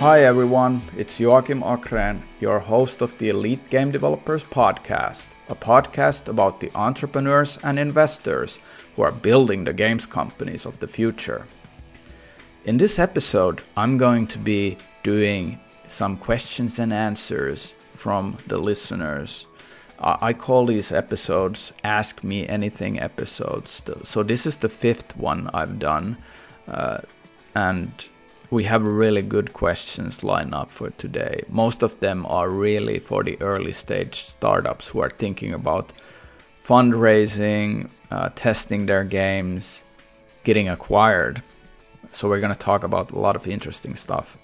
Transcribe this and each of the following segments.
Hi everyone, it's Joakim Achrén, your host of the Elite Game Developers Podcast, a podcast about the entrepreneurs and investors who are building the games companies of the future. In this episode, I'm going to be doing some questions and answers from the listeners. I call these episodes Ask Me Anything episodes. So, this is the fifth one I've done. Uh, and we have really good questions lined up for today. Most of them are really for the early stage startups who are thinking about fundraising, uh, testing their games, getting acquired. So, we're going to talk about a lot of interesting stuff.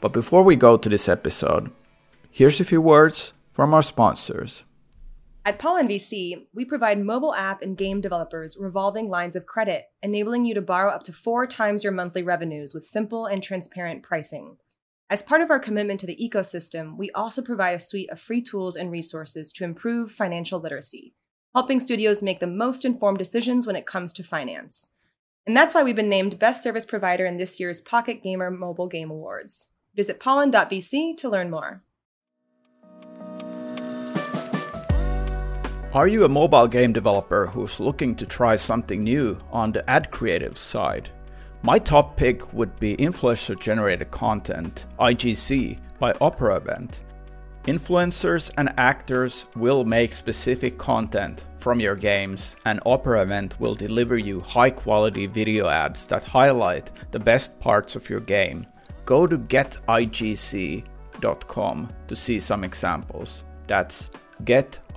But before we go to this episode, here's a few words from our sponsors. At Pollen VC, we provide mobile app and game developers revolving lines of credit, enabling you to borrow up to four times your monthly revenues with simple and transparent pricing. As part of our commitment to the ecosystem, we also provide a suite of free tools and resources to improve financial literacy, helping studios make the most informed decisions when it comes to finance. And that's why we've been named Best Service Provider in this year's Pocket Gamer Mobile Game Awards. Visit pollen.vc to learn more. Are you a mobile game developer who's looking to try something new on the ad creative side? My top pick would be Influencer Generated Content, IGC, by Opera Event. Influencers and actors will make specific content from your games, and Opera Event will deliver you high quality video ads that highlight the best parts of your game. Go to getigc.com to see some examples. That's getigc.com.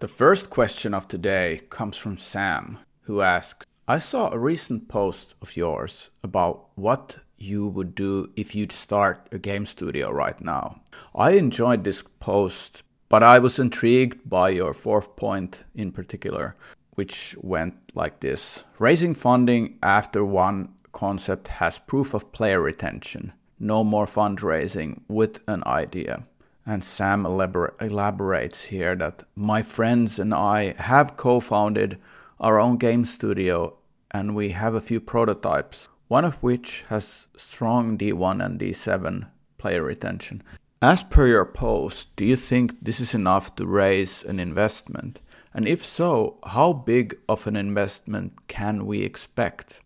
The first question of today comes from Sam, who asks I saw a recent post of yours about what you would do if you'd start a game studio right now. I enjoyed this post, but I was intrigued by your fourth point in particular, which went like this Raising funding after one concept has proof of player retention. No more fundraising with an idea. And Sam elabor- elaborates here that my friends and I have co founded our own game studio and we have a few prototypes, one of which has strong D1 and D7 player retention. As per your post, do you think this is enough to raise an investment? And if so, how big of an investment can we expect?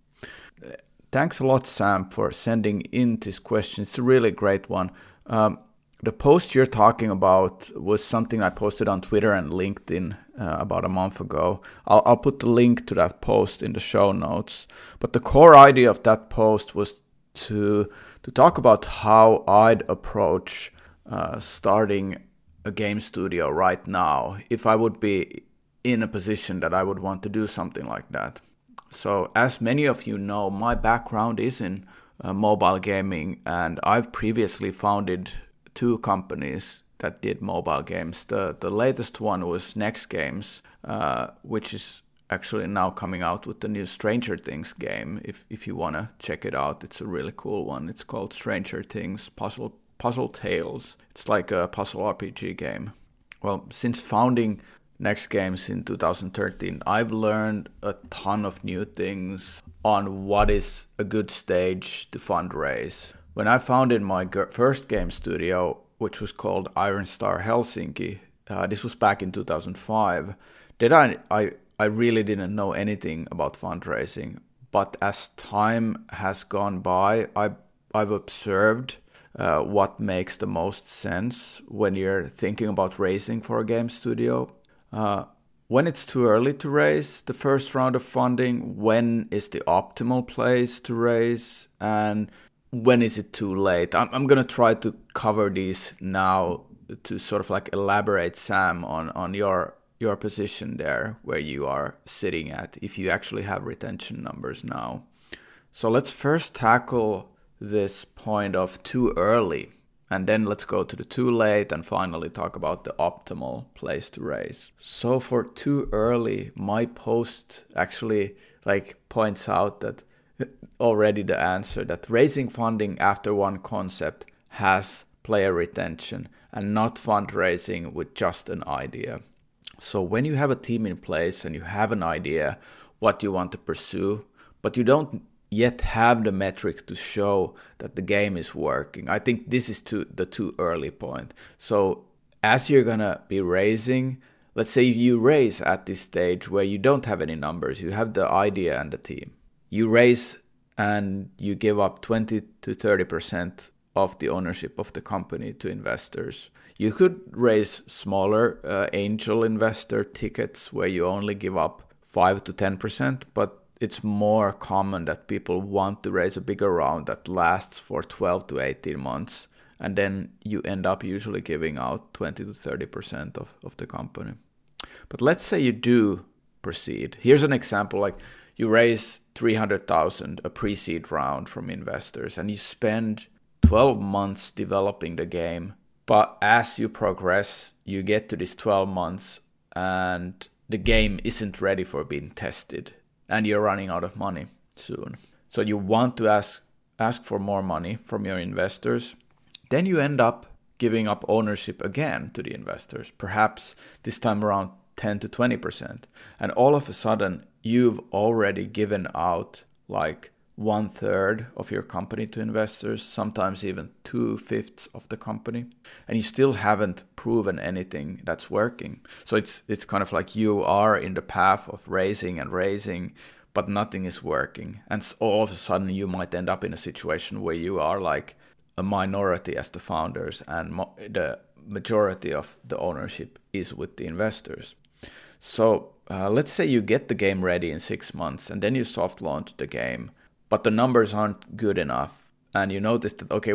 Thanks a lot, Sam, for sending in this question. It's a really great one. Um, the post you're talking about was something I posted on Twitter and LinkedIn uh, about a month ago. I'll, I'll, put the link to that post in the show notes. But the core idea of that post was to to talk about how I'd approach uh, starting a game studio right now if I would be in a position that I would want to do something like that. So, as many of you know, my background is in uh, mobile gaming, and I've previously founded two companies that did mobile games. The the latest one was Next Games, uh, which is actually now coming out with the new Stranger Things game. If if you wanna check it out, it's a really cool one. It's called Stranger Things Puzzle Puzzle Tales. It's like a puzzle RPG game. Well, since founding Next Games in 2013, I've learned a ton of new things on what is a good stage to fundraise. When I founded my first game studio, which was called Iron Star Helsinki, uh, this was back in 2005, Did I, I, I really didn't know anything about fundraising. But as time has gone by, I, I've observed uh, what makes the most sense when you're thinking about raising for a game studio uh, when it's too early to raise the first round of funding, when is the optimal place to raise, and when is it too late? I'm, I'm going to try to cover these now to sort of like elaborate, Sam, on, on your your position there, where you are sitting at, if you actually have retention numbers now. So let's first tackle this point of too early and then let's go to the too late and finally talk about the optimal place to raise. So for too early, my post actually like points out that already the answer that raising funding after one concept has player retention and not fundraising with just an idea. So when you have a team in place and you have an idea what you want to pursue, but you don't yet have the metric to show that the game is working. I think this is too, the too early point. So as you're gonna be raising, let's say you raise at this stage where you don't have any numbers, you have the idea and the team. You raise and you give up 20 to 30 percent of the ownership of the company to investors. You could raise smaller uh, angel investor tickets where you only give up 5 to 10 percent, but it's more common that people want to raise a bigger round that lasts for 12 to 18 months and then you end up usually giving out 20 to 30% of, of the company. But let's say you do proceed. Here's an example like you raise 300,000 a pre-seed round from investors and you spend 12 months developing the game, but as you progress, you get to this 12 months and the game isn't ready for being tested and you're running out of money soon. So you want to ask ask for more money from your investors then you end up giving up ownership again to the investors, perhaps this time around 10 to 20%. And all of a sudden, you've already given out like one third of your company to investors, sometimes even two fifths of the company, and you still haven't proven anything that's working. So it's it's kind of like you are in the path of raising and raising, but nothing is working, and all of a sudden you might end up in a situation where you are like a minority as the founders, and mo- the majority of the ownership is with the investors. So uh, let's say you get the game ready in six months, and then you soft launch the game, but the numbers aren't good enough, and you notice that okay,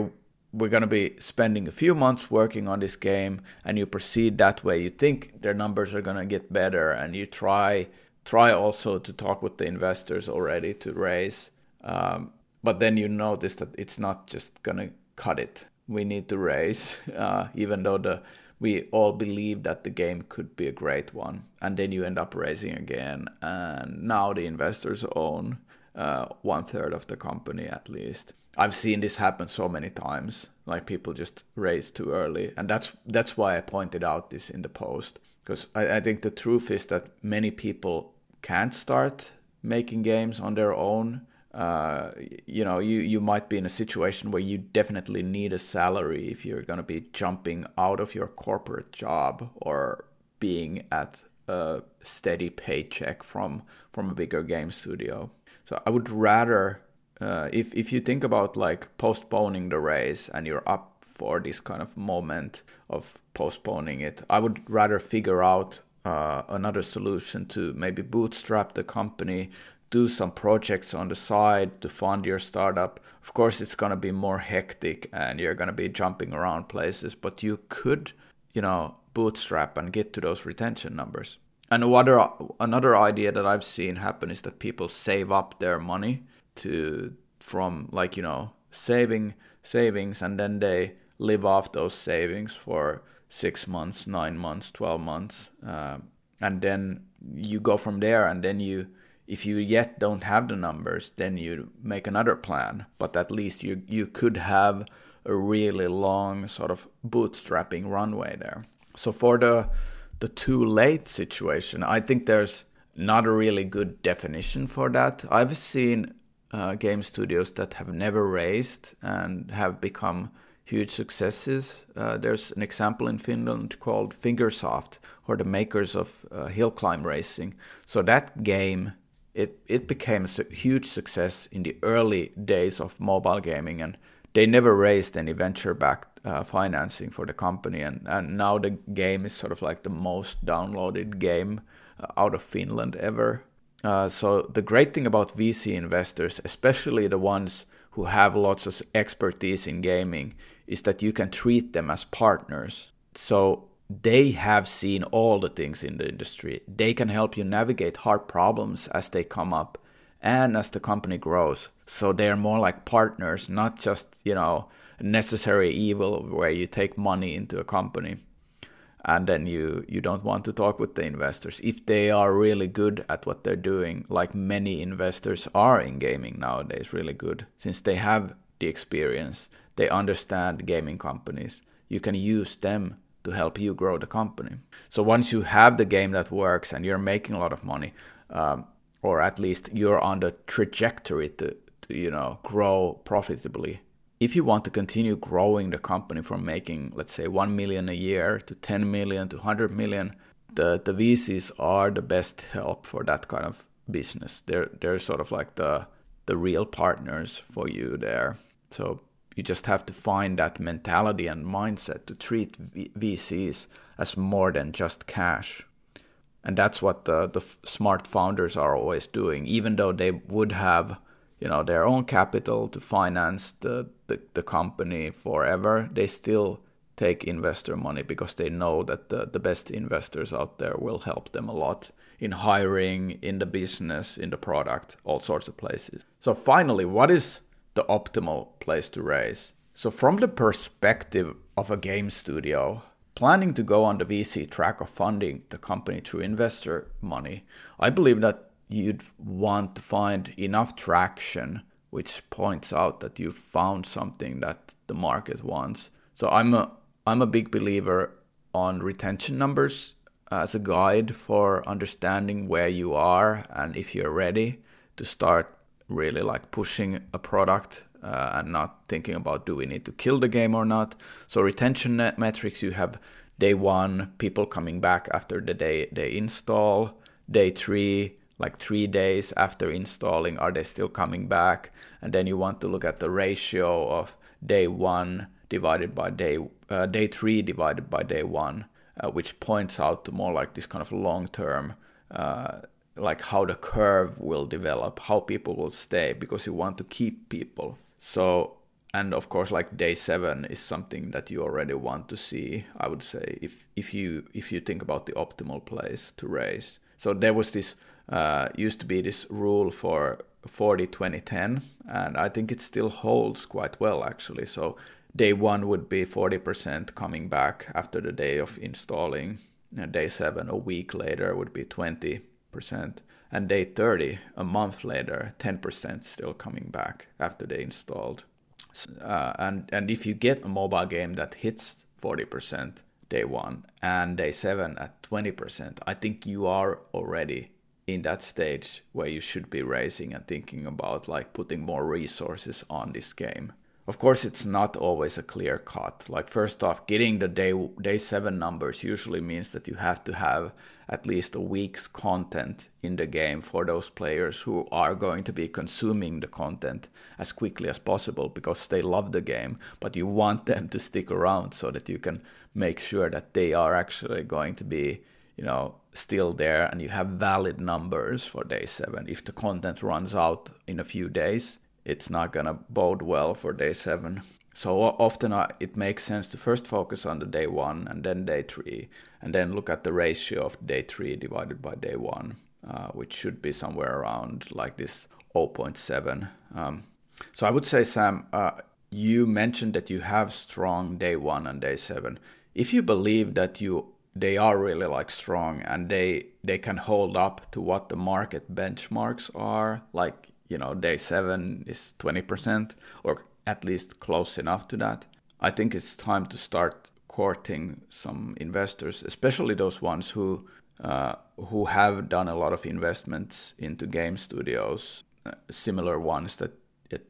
we're going to be spending a few months working on this game, and you proceed that way. You think their numbers are going to get better, and you try try also to talk with the investors already to raise. Um, but then you notice that it's not just going to cut it. We need to raise, uh, even though the we all believe that the game could be a great one, and then you end up raising again, and now the investors own uh, one third of the company at least. I've seen this happen so many times. Like people just raise too early, and that's that's why I pointed out this in the post because I, I think the truth is that many people can't start making games on their own uh, you know, you, you might be in a situation where you definitely need a salary if you're going to be jumping out of your corporate job or being at a steady paycheck from from a bigger game studio. So I would rather, uh, if if you think about like postponing the race and you're up for this kind of moment of postponing it, I would rather figure out uh, another solution to maybe bootstrap the company do some projects on the side to fund your startup. Of course, it's going to be more hectic and you're going to be jumping around places, but you could, you know, bootstrap and get to those retention numbers. And another another idea that I've seen happen is that people save up their money to from like you know saving savings and then they live off those savings for six months, nine months, twelve months, uh, and then you go from there and then you if you yet don't have the numbers, then you make another plan. But at least you you could have a really long sort of bootstrapping runway there. So for the the too late situation, I think there's not a really good definition for that. I've seen uh, game studios that have never raised and have become huge successes. Uh, there's an example in Finland called Fingersoft, or the makers of uh, Hill Climb Racing. So that game it it became a huge success in the early days of mobile gaming, and they never raised any venture-backed uh, financing for the company, and and now the game is sort of like the most downloaded game uh, out of Finland ever. Uh, so the great thing about VC investors, especially the ones who have lots of expertise in gaming, is that you can treat them as partners. So they have seen all the things in the industry. They can help you navigate hard problems as they come up and as the company grows. So they are more like partners, not just, you know, necessary evil where you take money into a company and then you you don't want to talk with the investors if they are really good at what they're doing like many investors are in gaming nowadays really good since they have the experience they understand gaming companies you can use them to help you grow the company. So once you have the game that works and you're making a lot of money, um, or at least you're on the trajectory to, to you know grow profitably. If you want to continue growing the company from making let's say 1 million a year to 10 million to 100 million, the the VCs are the best help for that kind of business. They're they're sort of like the the real partners for you there. So you just have to find that mentality and mindset to treat v- VCs as more than just cash. And that's what the, the smart founders are always doing, even though they would have you know their own capital to finance the, the, the company forever, they still take investor money because they know that the, the best investors out there will help them a lot in hiring, in the business, in the product, all sorts of places. So, finally, what is the optimal place to raise? So, from the perspective of a game studio, planning to go on the VC track of funding the company through investor money, I believe that you'd want to find enough traction which points out that you've found something that the market wants. So I'm a I'm a big believer on retention numbers as a guide for understanding where you are and if you're ready to start really like pushing a product uh, and not thinking about do we need to kill the game or not. So retention metrics you have day one people coming back after the day they install, day three like three days after installing are they still coming back, and then you want to look at the ratio of day one divided by day uh, day three divided by day one, uh, which points out to more like this kind of long term, uh, like how the curve will develop, how people will stay, because you want to keep people. So and of course like day seven is something that you already want to see i would say if if you if you think about the optimal place to raise so there was this uh, used to be this rule for 40 20 10 and i think it still holds quite well actually so day one would be 40% coming back after the day of installing. And day seven, a week later, would be 20%. And day 30, a month later, 10% still coming back after they installed. Uh, and, and if you get a mobile game that hits 40% day one and day seven at 20%, I think you are already in that stage where you should be raising and thinking about like putting more resources on this game. Of course it's not always a clear cut. Like first off getting the day day 7 numbers usually means that you have to have at least a week's content in the game for those players who are going to be consuming the content as quickly as possible because they love the game but you want them to stick around so that you can make sure that they are actually going to be you know still there and you have valid numbers for day 7 if the content runs out in a few days it's not going to bode well for day seven. So often uh, it makes sense to first focus on the day one and then day three, and then look at the ratio of day three divided by day one, uh, which should be somewhere around like this 0.7. Um, so I would say, Sam, uh, you mentioned that you have strong day one and day seven. If you believe that you they are really like strong and they they can hold up to what the market benchmarks are, like you know day seven is 20% or at least close enough to that. I think it's time to start courting some investors especially those ones who uh, who have done a lot of investments into game studios uh, similar ones that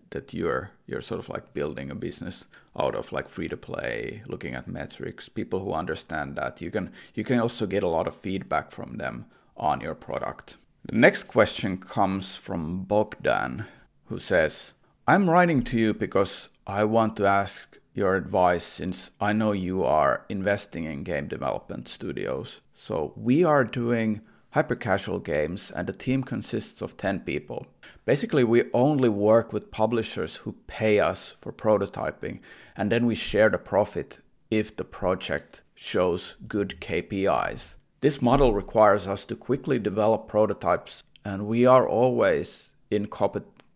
that you're you're sort of like building a business out of like free to play looking at metrics people who understand that you can you can also get a lot of feedback from them on your product the next question comes from Bogdan, who says, I'm writing to you because I want to ask your advice since I know you are investing in game development studios. So we are doing hyper casual games and the team consists of 10 people. Basically, we only work with publishers who pay us for prototyping and then we share the profit if the project shows good KPIs. This model requires us to quickly develop prototypes, and we are always in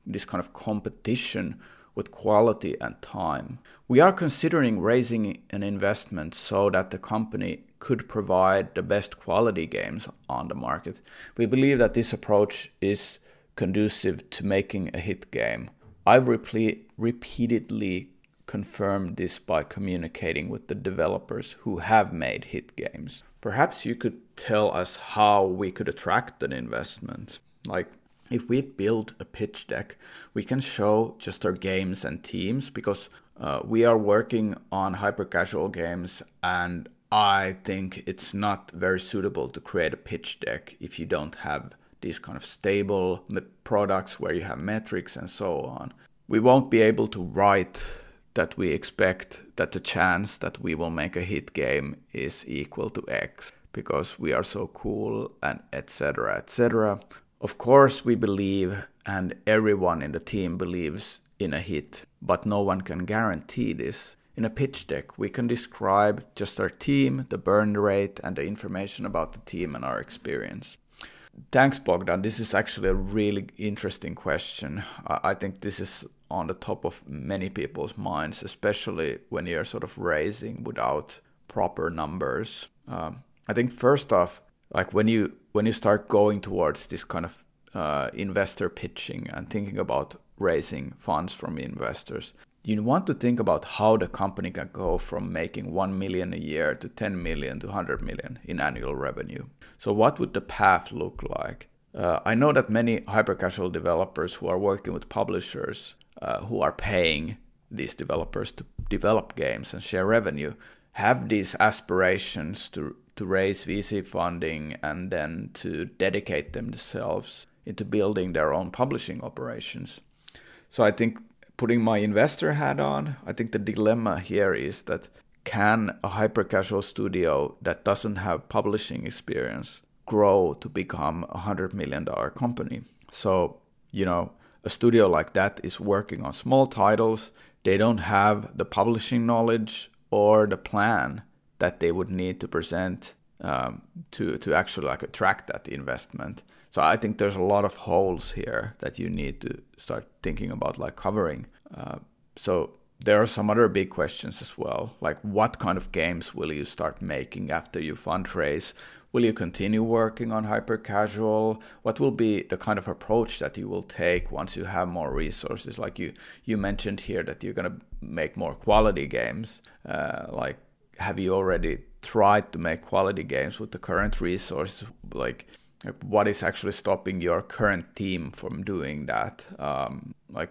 this kind of competition with quality and time. We are considering raising an investment so that the company could provide the best quality games on the market. We believe that this approach is conducive to making a hit game. I've repeatedly confirmed this by communicating with the developers who have made hit games. Perhaps you could tell us how we could attract an investment. Like, if we build a pitch deck, we can show just our games and teams because uh, we are working on hyper casual games and I think it's not very suitable to create a pitch deck if you don't have these kind of stable products where you have metrics and so on. We won't be able to write that we expect that the chance that we will make a hit game is equal to X because we are so cool and etc etc. Of course we believe and everyone in the team believes in a hit, but no one can guarantee this. In a pitch deck, we can describe just our team, the burn rate, and the information about the team and our experience. Thanks, Bogdan. This is actually a really interesting question. I think this is on the top of many people's minds, especially when you're sort of raising without proper numbers. Um, I think first off, like when you when you start going towards this kind of uh, investor pitching and thinking about raising funds from investors, you want to think about how the company can go from making 1 million a year to 10 million to 100 million in annual revenue. So, what would the path look like? Uh, I know that many hyper casual developers who are working with publishers uh, who are paying these developers to develop games and share revenue have these aspirations to to raise VC funding and then to dedicate themselves into building their own publishing operations. So I think putting my investor hat on, I think the dilemma here is that can a hyper casual studio that doesn't have publishing experience grow to become a hundred million dollar company? So, you know, a studio like that is working on small titles. They don't have the publishing knowledge or the plan that they would need to present um, to to actually like attract that investment. So I think there's a lot of holes here that you need to start thinking about like covering. Uh, so there are some other big questions as well, like what kind of games will you start making after you fundraise? Will you continue working on hyper casual? What will be the kind of approach that you will take once you have more resources? Like you you mentioned here that you're gonna make more quality games. Uh, like have you already tried to make quality games with the current resources? Like what is actually stopping your current team from doing that? Um, like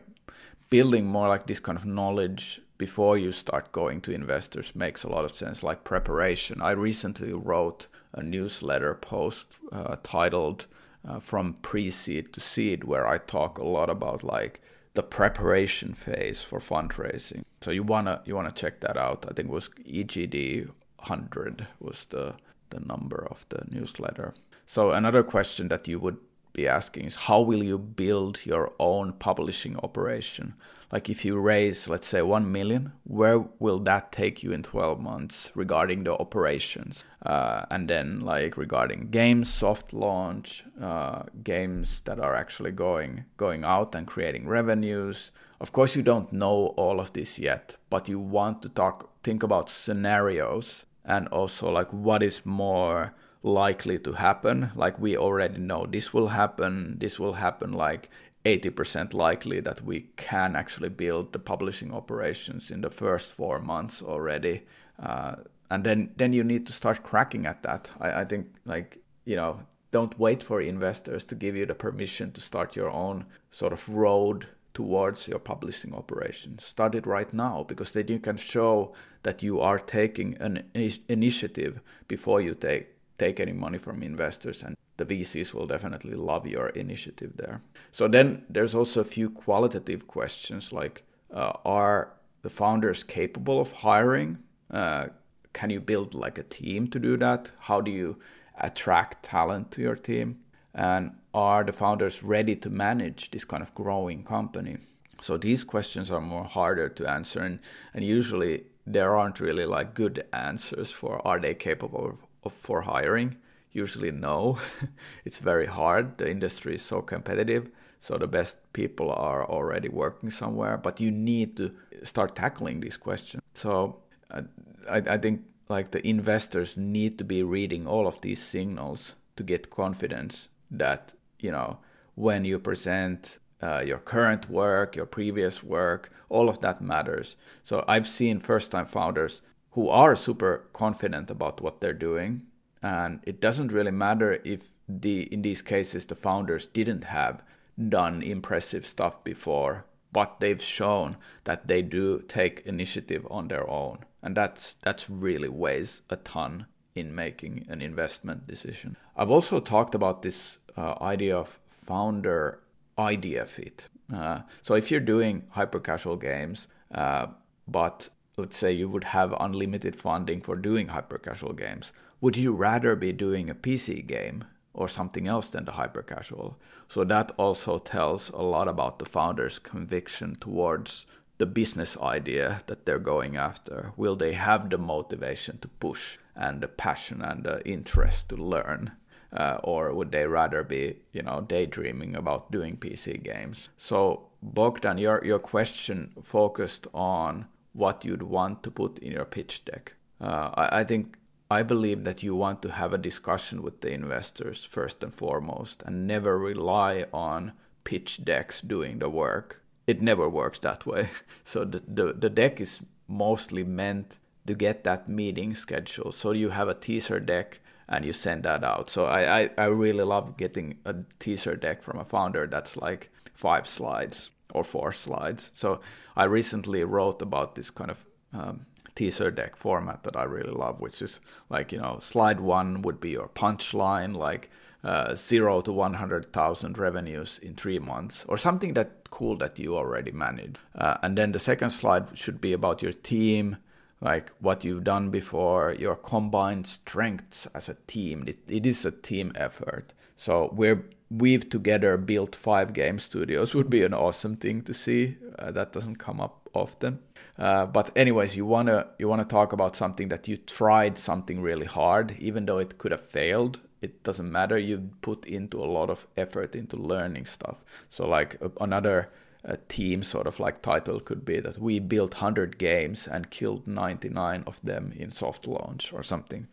building more like this kind of knowledge before you start going to investors makes a lot of sense. Like preparation. I recently wrote a newsletter post uh, titled uh, "From Pre-Seed to Seed," where I talk a lot about like the preparation phase for fundraising. So you wanna you wanna check that out. I think it was EGD hundred was the the number of the newsletter. So another question that you would be asking is how will you build your own publishing operation? Like if you raise, let's say, 1 million, where will that take you in 12 months regarding the operations? Uh, and then, like regarding games, soft launch, uh, games that are actually going going out and creating revenues. Of course, you don't know all of this yet, but you want to talk, think about scenarios and also like what is more likely to happen. Like we already know this will happen, this will happen like 80% likely that we can actually build the publishing operations in the first four months already. Uh, and then, then you need to start cracking at that. I, I think like, you know, don't wait for investors to give you the permission to start your own sort of road towards your publishing operations. Start it right now because then you can show that you are taking an initiative before you take take any money from investors and the VCs will definitely love your initiative there. So then there's also a few qualitative questions like uh, are the founders capable of hiring? Uh, can you build like a team to do that? How do you attract talent to your team? And are the founders ready to manage this kind of growing company? So these questions are more harder to answer, and, and usually there aren't really like good answers for are they capable of for hiring? Usually, no. it's very hard. The industry is so competitive. So the best people are already working somewhere, but you need to start tackling these questions. So uh, I, I think like the investors need to be reading all of these signals to get confidence that you know when you present uh, your current work, your previous work, all of that matters. So I've seen first time founders who are super confident about what they're doing. And it doesn't really matter if the in these cases the founders didn't have done impressive stuff before, but they've shown that they do take initiative on their own. And that's that's really weighs a ton in making an investment decision. I've also talked about this uh, idea of founder idea fit. Uh, so if you're doing hyper casual games, uh, but let's say you would have unlimited funding for doing hyper casual games, would you rather be doing a PC game or something else than the hyper casual? So that also tells a lot about the founder's conviction towards the business idea that they're going after. Will they have the motivation to push and the passion and the interest to learn? uh, or would they rather be, you know, daydreaming about doing PC games? So Bogdan, your your question focused on what you'd want to put in your pitch deck. Uh, I, I think I believe that you want to have a discussion with the investors first and foremost, and never rely on pitch decks doing the work. It never works that way. So the, the, the deck is mostly meant to get that meeting scheduled. So you have a teaser deck and you send that out. So I, I, I really love getting a teaser deck from a founder that's like five slides or four slides. So I recently wrote about this kind of um, teaser deck format that I really love, which is like, you know, slide one would be your punchline, like uh, zero to 100,000 revenues in three months, or something that cool that you already manage. Uh, and then the second slide should be about your team, like what you've done before, your combined strengths as a team. It, it is a team effort. So we're we've together built five game studios would be an awesome thing to see. Uh, that doesn't come up often. Uh, but anyways, you wanna you wanna talk about something that you tried something really hard, even though it could have failed. It doesn't matter. You put into a lot of effort into learning stuff. So like another a team sort of like title could be that we built 100 games and killed 99 of them in soft launch or something.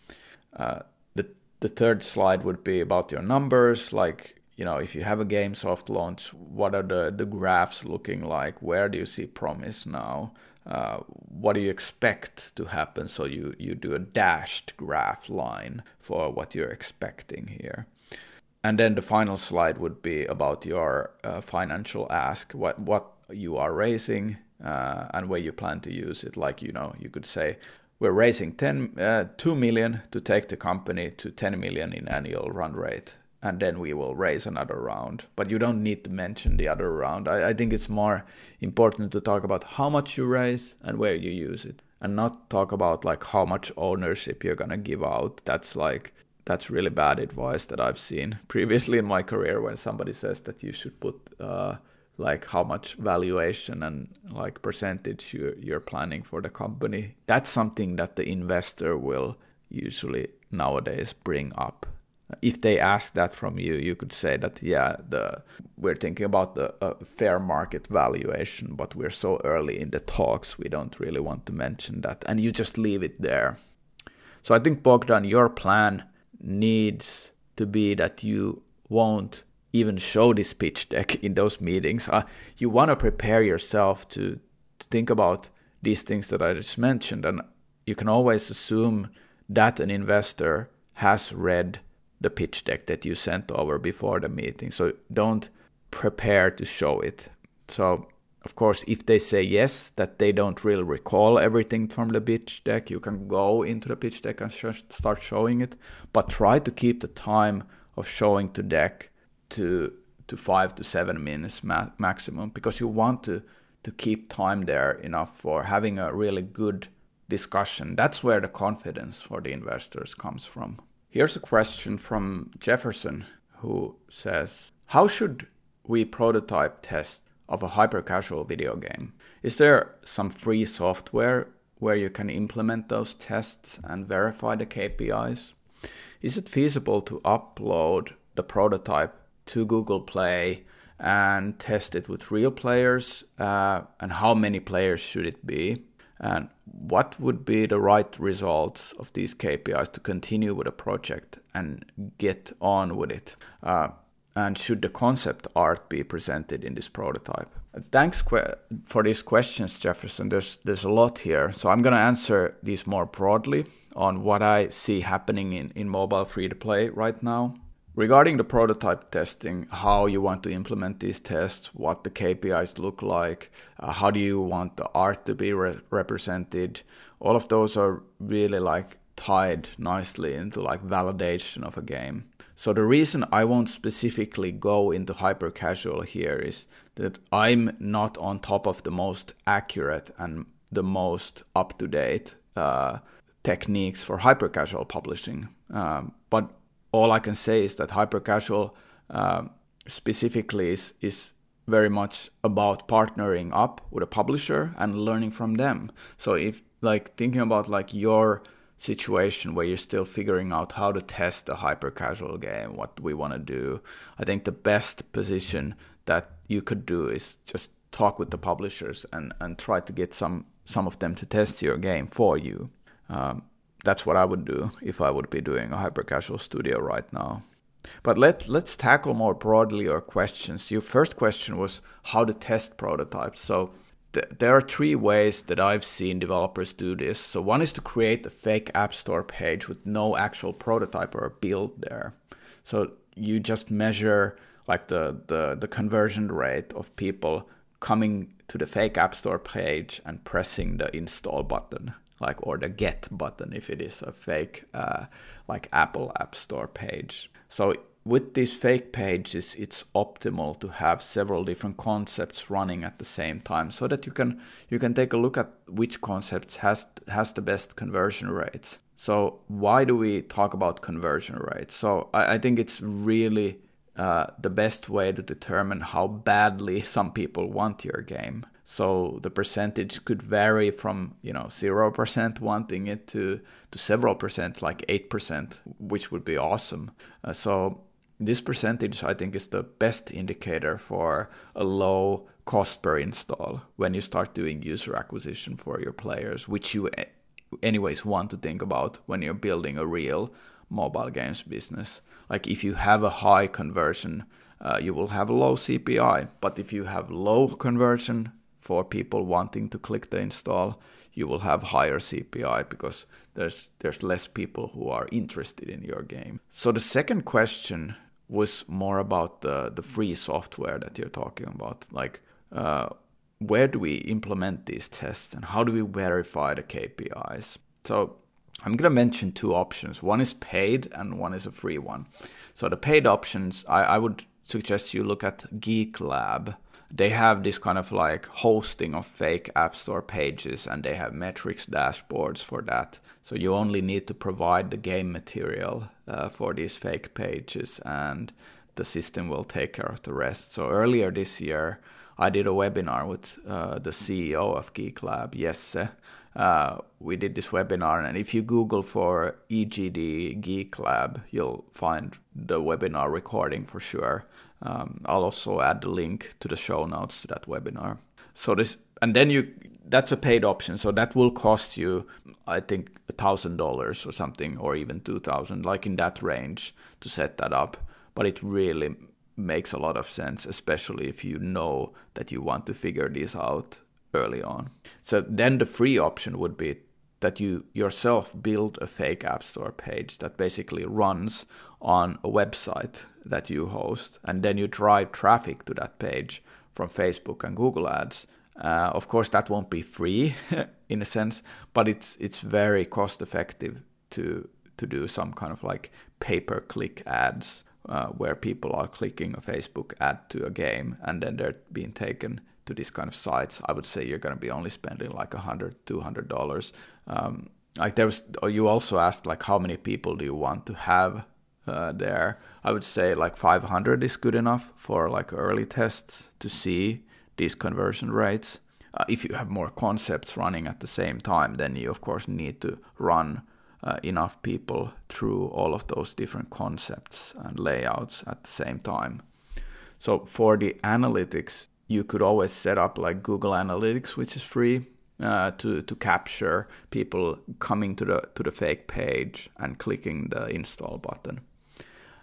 Uh, the the third slide would be about your numbers, like you know if you have a game soft launch, what are the the graphs looking like? Where do you see promise now? Uh, what do you expect to happen? So you you do a dashed graph line for what you're expecting here. And then the final slide would be about your uh, financial ask, what what you are raising uh, and where you plan to use it. Like you know, you could say we're raising 10, uh, 2 million to take the company to 10 million in annual run rate, and then we will raise another round. But you don't need to mention the other round. I, I think it's more important to talk about how much you raise and where you use it, and not talk about like how much ownership you're gonna give out. That's like that's really bad advice that I've seen previously in my career when somebody says that you should put uh, like how much valuation and like percentage you, you're planning for the company. That's something that the investor will usually nowadays bring up. If they ask that from you, you could say that yeah, the we're thinking about the uh, fair market valuation, but we're so early in the talks, we don't really want to mention that, and you just leave it there. So I think Bogdan, your plan needs to be that you won't even show this pitch deck in those meetings. Uh, you want to prepare yourself to, to think about these things that I just mentioned, and you can always assume that an investor has read the pitch deck that you sent over before the meeting. So don't prepare to show it. So of course, if they say yes, that they don't really recall everything from the pitch deck, you can go into the pitch deck and sh- start showing it. But try to keep the time of showing the deck to to five to seven minutes ma- maximum, because you want to to keep time there enough for having a really good discussion. That's where the confidence for the investors comes from. Here's a question from Jefferson who says, "How should we prototype test of a hyper casual video game. Is there some free software where you can implement those tests and verify the KPIs? Is it feasible to upload the prototype to Google Play and test it with real players? Uh, and how many players should it be? And what would be the right results of these KPIs to continue with a project and get on with it? Uh, and should the concept art be presented in this prototype? Thanks que- for these questions, Jefferson. There's there's a lot here, so I'm going to answer these more broadly on what I see happening in, in mobile free to play right now. Regarding the prototype testing, how you want to implement these tests, what the KPIs look like, uh, how do you want the art to be re- represented, all of those are really like tied nicely into like validation of a game. So the reason I won't specifically go into hyper casual here is that I'm not on top of the most accurate and the most up to date uh, techniques for hyper casual publishing. Um, but all I can say is that hyper casual um, specifically is, is very much about partnering up with a publisher and learning from them. So if like thinking about like your situation where you're still figuring out how to test a hyper casual game, what we want to do, I think the best position that you could do is just talk with the publishers and, and try to get some some of them to test your game for you. Um, that's what I would do if I would be doing a hyper casual studio right now. But let let's tackle more broadly your questions. Your first question was how to test prototypes. So th- there are three ways that I've seen developers do this. So one is to create a fake app store page with no actual prototype or build there. So you just measure like the, the, the conversion rate of people coming to the fake app store page and pressing the install button like or the get button if it is a fake uh, like apple app store page. So with these fake pages it's optimal to have several different concepts running at the same time so that you can you can take a look at which concepts has has the best conversion rates. So why do we talk about conversion rates? So i, I think it's really uh, the best way to determine how badly some people want your game so the percentage could vary from you know zero percent wanting it to to several percent, like eight percent, which would be awesome. Uh, so this percentage, I think, is the best indicator for a low cost per install when you start doing user acquisition for your players, which you anyways want to think about when you're building a real mobile games business. Like if you have a high conversion, uh, you will have a low CPI. But if you have low conversion, for people wanting to click the install, you will have higher CPI because there's there's less people who are interested in your game. So the second question was more about the the free software that you're talking about, like. Uh, where do we implement these tests and how do we verify the KPIs? So I'm going to mention two options. One is paid and one is a free one. So the paid options, I, I would suggest you look at Geek Lab they have this kind of like hosting of fake app store pages and they have metrics dashboards for that. So you only need to provide the game material uh, for these fake pages and the system will take care of the rest. So earlier this year i did a webinar with uh, the ceo of geek lab jesse. Uh, we did this webinar and if you google for egd geek lab you'll find the webinar recording for sure um, I'll also add the link to the show notes to that webinar. So this, and then you, that's a paid option. So that will cost you, I think, a thousand dollars or something, or even two thousand, like in that range, to set that up. But it really makes a lot of sense, especially if you know that you want to figure this out early on. So then the free option would be that you yourself build a fake app store page that basically runs on a website that you host and then you drive traffic to that page from Facebook and Google Ads. Uh, of course, that won't be free in a sense, but it's it's very cost effective to to do some kind of like pay per click ads uh, where people are clicking a Facebook ad to a game and then they're being taken to these kind of sites, I would say you're going to be only spending like a hundred, two hundred dollars. Um, like there was, you also asked like how many people do you want to have uh, there? I would say like 500 is good enough for like early tests to see these conversion rates. Uh, if you have more concepts running at the same time, then you of course need to run uh, enough people through all of those different concepts and layouts at the same time. So for the analytics, you could always set up like Google Analytics, which is free, uh, to to capture people coming to the to the fake page and clicking the install button.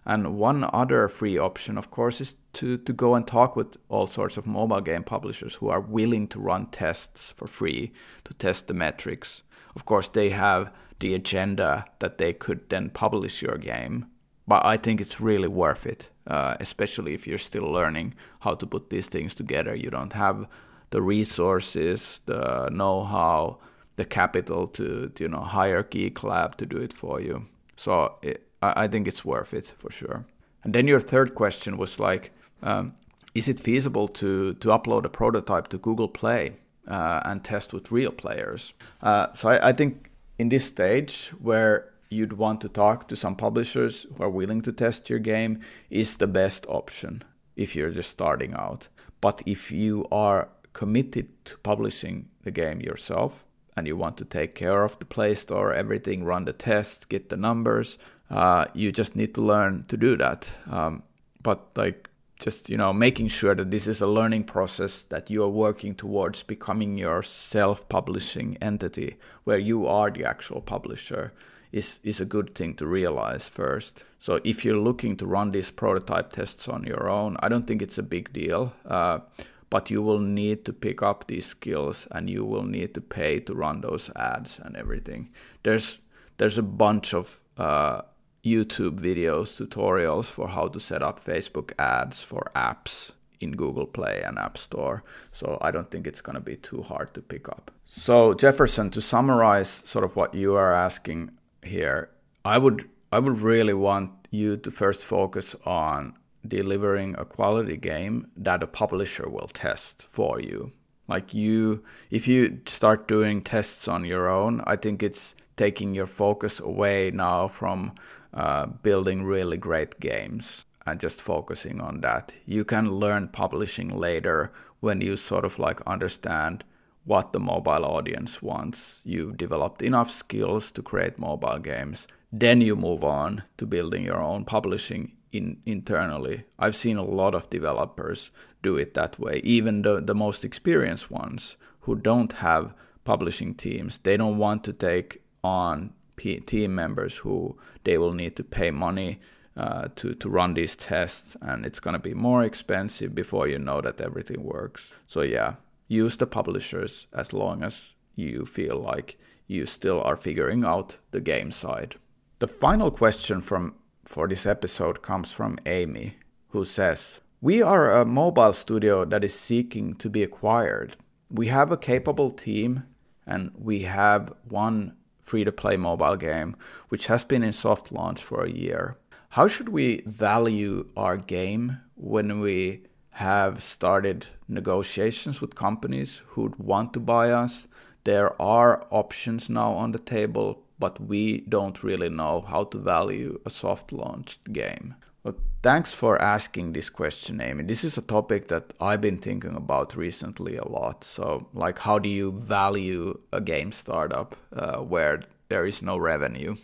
And one other free option, of course, is to, to go and talk with all sorts of mobile game publishers who are willing to run tests for free to test the metrics. Of course, they have the agenda that they could then publish your game, but I think it's really worth it, uh, especially if you're still learning how to put these things together. You don't have the resources, the know-how, the capital to, to you know hire Geek Lab to do it for you. So it, I, I think it's worth it for sure. And then your third question was like, um, is it feasible to to upload a prototype to Google Play uh, and test with real players? Uh, so I, I think in this stage where you'd want to talk to some publishers who are willing to test your game is the best option if you're just starting out. But if you are committed to publishing the game yourself and you want to take care of the Play Store, everything, run the tests, get the numbers, uh, you just need to learn to do that. Um, but like just you know making sure that this is a learning process that you are working towards becoming your self-publishing entity where you are the actual publisher is is a good thing to realize first so if you're looking to run these prototype tests on your own i don't think it's a big deal uh, but you will need to pick up these skills and you will need to pay to run those ads and everything there's there's a bunch of uh, YouTube videos, tutorials for how to set up Facebook ads for apps in Google Play and App Store. So I don't think it's going to be too hard to pick up. So Jefferson, to summarize sort of what you are asking here, I would I would really want you to first focus on delivering a quality game that a publisher will test for you. Like you if you start doing tests on your own, I think it's taking your focus away now from uh, building really great games and just focusing on that. You can learn publishing later when you sort of like understand what the mobile audience wants. You've developed enough skills to create mobile games. Then you move on to building your own publishing in, internally. I've seen a lot of developers do it that way, even the, the most experienced ones who don't have publishing teams. They don't want to take on P- team members who they will need to pay money uh, to to run these tests, and it's gonna be more expensive before you know that everything works. So yeah, use the publishers as long as you feel like you still are figuring out the game side. The final question from for this episode comes from Amy, who says, "We are a mobile studio that is seeking to be acquired. We have a capable team." And we have one free to play mobile game, which has been in soft launch for a year. How should we value our game when we have started negotiations with companies who'd want to buy us? There are options now on the table, but we don't really know how to value a soft launched game. Well, thanks for asking this question, Amy. This is a topic that I've been thinking about recently a lot. So, like, how do you value a game startup uh, where there is no revenue?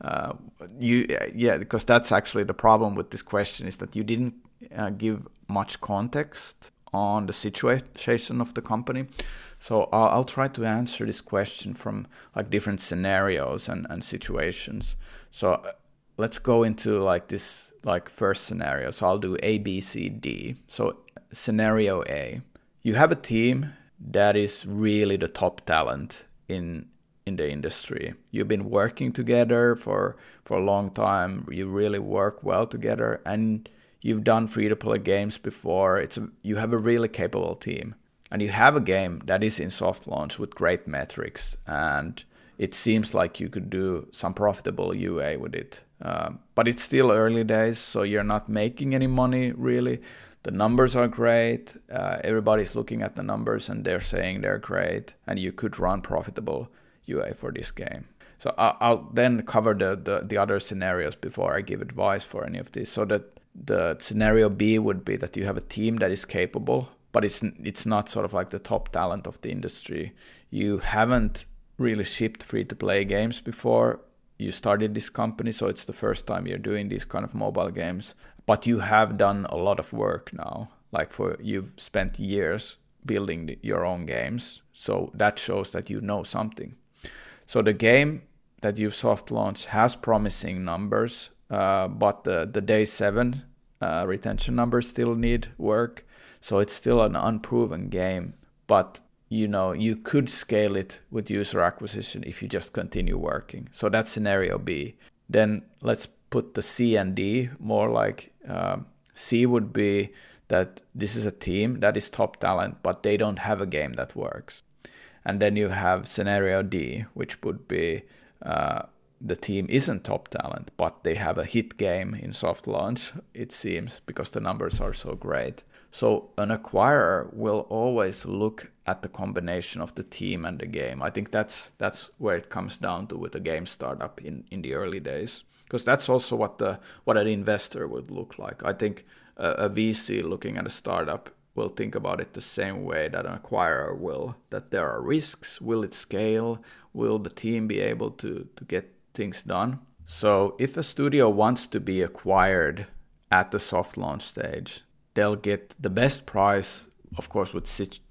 Uh, you, yeah, because that's actually the problem with this question is that you didn't uh, give much context on the situation of the company. So I'll, I'll, try to answer this question from like different scenarios and, and situations. So uh, let's go into like this like first scenario. So I'll do A, B, C, D. So scenario A, you have a team that is really the top talent in in the industry. You've been working together for for a long time. You really work well together, and you've done free to play games before. It's a, you have a really capable team, and you have a game that is in soft launch with great metrics and it seems like you could do some profitable UA with it. Um, but it's still early days, so you're not making any money really. The numbers are great. Uh, everybody's looking at the numbers and they're saying they're great, and you could run profitable UA for this game. So I'll, I'll then cover the, the, the other scenarios before I give advice for any of these. So that the scenario B would be that you have a team that is capable, but it's it's not sort of like the top talent of the industry. You haven't really shipped free to play games before you started this company, so it's the first time you're doing these kind of mobile games. But you have done a lot of work now. Like for you've spent years building your own games, so that shows that you know something. So the game that you've soft launched has promising numbers, uh, but the, the day seven uh, retention numbers still need work. So it's still an unproven game, but you know you could scale it with user acquisition if you just continue working. So that's scenario B. Then let's put the C and D more like um, C would be that this is a team that is top talent, but they don't have a game that works. And then you have scenario D, which would be uh, the team isn't top talent, but they have a hit game in soft launch, it seems, because the numbers are so great. So an acquirer will always look at the combination of the team and the game. I think that's that's where it comes down to with a game startup in, in the early days. Because that's also what the what an investor would look like. I think a, a VC looking at a startup will think about it the same way that an acquirer will. That there are risks. Will it scale? Will the team be able to to get things done. So if a studio wants to be acquired at the soft launch stage, they'll get the best price, of course, with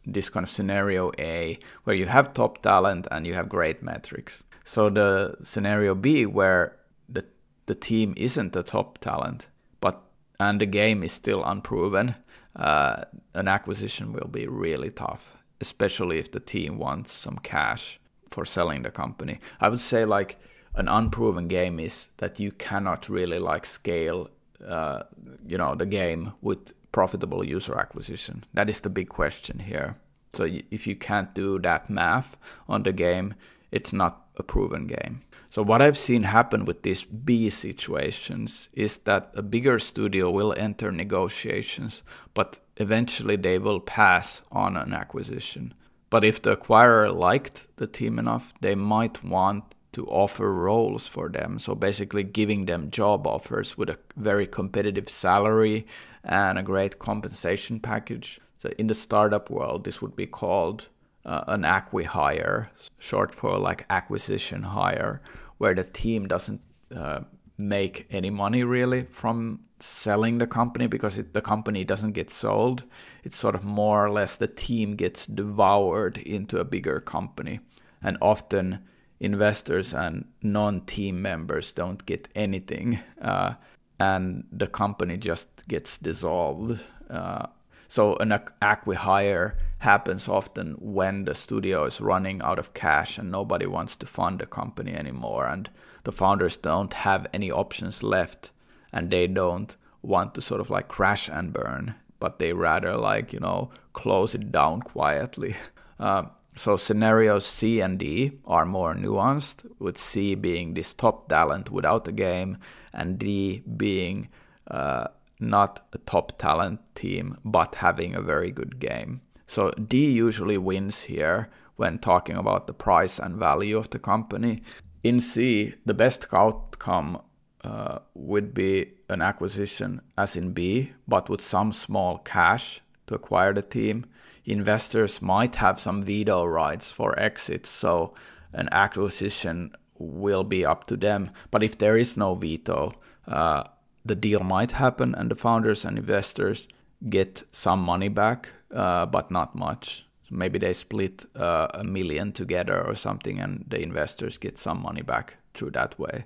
this kind of scenario A, where you have top talent and you have great metrics. So the scenario B, where the the team isn't the top talent, but and the game is still unproven, uh, an acquisition will be really tough, especially if the team wants some cash for selling the company. I would say like an unproven game is that you cannot really like scale uh, you know the game with profitable user acquisition. That is the big question here. So if you can't do that math on the game it's not a proven game. So what i've seen happen with these b situations is that a bigger studio will enter negotiations but eventually they will pass on an acquisition. But if the acquirer liked the team enough they might want to offer roles for them. So basically, giving them job offers with a very competitive salary and a great compensation package. So in the startup world, this would be called uh, an acqui-hire, short for like acquisition hire, where the team doesn't uh, make any money really from selling the company because it, the company doesn't get sold. It's sort of more or less the team gets devoured into a bigger company. And often investors and non-team members don't get anything, uh, and the company just gets dissolved. Uh, so an acqui-hire happens often when the studio is running out of cash and nobody wants to fund the company anymore, and the founders don't have any options left, and they don't want to sort of like crash and burn, but they rather like you know close it down quietly. Uh, so scenarios C and D are more nuanced, with C being this top talent without a game, and D being uh, not a top talent team but having a very good game. So D usually wins here when talking about the price and value of the company. In C, the best outcome uh, would be an acquisition as in B, but with some small cash to acquire the team investors might have some veto rights for exits, so an acquisition will be up to them. But if there is no veto, uh, the deal might happen, and the founders and investors get some money back, uh, but not much. So maybe they split uh, a million together or something, and the investors get some money back through that way.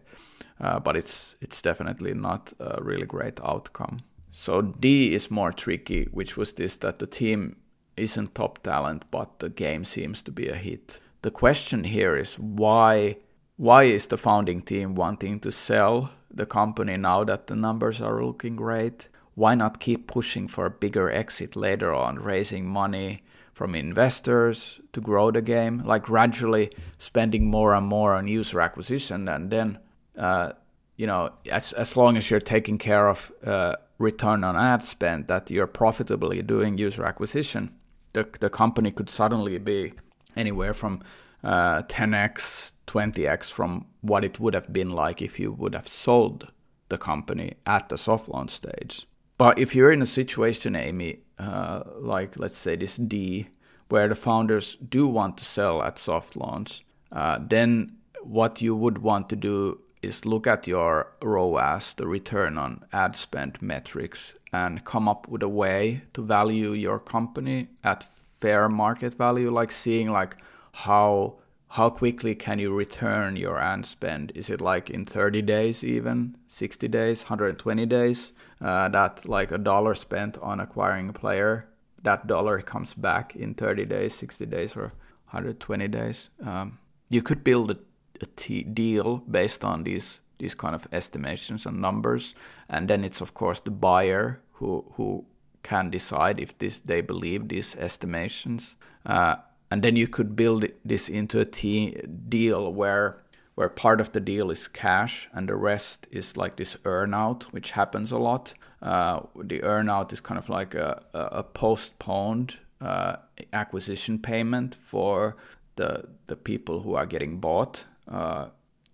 Uh, but it's it's definitely not a really great outcome. So D is more tricky, which was this that the team isn't top talent, but the game seems to be a hit. The question here is why why is the founding team wanting to sell the company now that the numbers are looking great? Why not keep pushing for a bigger exit later on, raising money from investors to grow the game, like gradually spending more and more on user acquisition, and then, uh, you know, as as long as you're taking care of uh, return on ad spend, that you're profitably doing user acquisition, the the company could suddenly be anywhere from uh, 10x, 20x from what it would have been like if you would have sold the company at the soft launch stage. But if you're in a situation, Amy, uh, like let's say this D, where the founders do want to sell at soft launch, uh, then what you would want to do is look at your ROAS, the return on ad spend metrics, and come up with a way to value your company at fair market value, like seeing like how how quickly can you return your ad spend? Is it like in 30 days, even 60 days, 120 days? Uh, that like a dollar spent on acquiring a player, that dollar comes back in 30 days, 60 days, or 120 days. Um, you could build a, a t- deal based on these these kind of estimations and numbers, and then it's of course the buyer who who can decide if this they believe these estimations. Uh, and then you could build this into a t- deal where where part of the deal is cash and the rest is like this earnout, which happens a lot. Uh, the earnout is kind of like a, a postponed uh, acquisition payment for the the people who are getting bought, uh,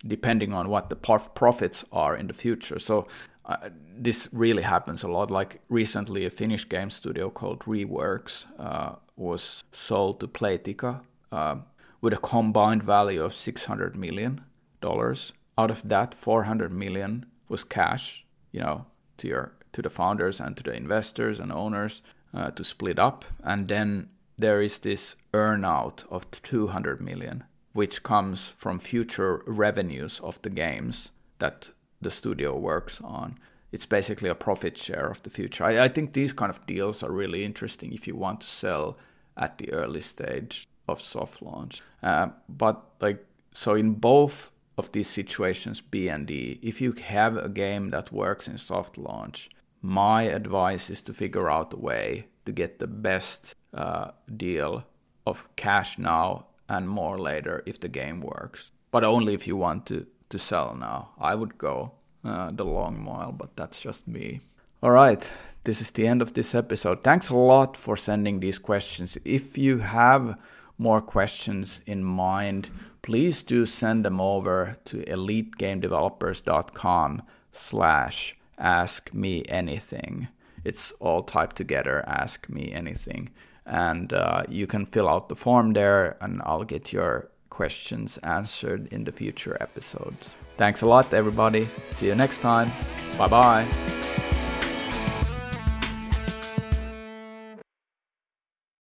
depending on what the profits are in the future. So uh, this really happens a lot. Like recently, a Finnish game studio called Reworks uh, was sold to Playtika uh, with a combined value of 600 million dollars. Out of that, 400 million was cash, you know, to your to the founders and to the investors and owners uh, to split up, and then there is this earnout of 200 million, which comes from future revenues of the games that the studio works on. It's basically a profit share of the future. I, I think these kind of deals are really interesting if you want to sell at the early stage of soft launch. Uh, but like so, in both of these situations, B and D, if you have a game that works in soft launch, my advice is to figure out a way to get the best uh, deal of cash now and more later if the game works. But only if you want to, to sell now. I would go uh, the long mile, but that's just me. All right, this is the end of this episode. Thanks a lot for sending these questions. If you have more questions in mind, please do send them over to elitegamedevelopers.com slash ask me anything. It's all typed together, ask me anything. And uh, you can fill out the form there, and I'll get your questions answered in the future episodes. Thanks a lot, everybody. See you next time. Bye bye.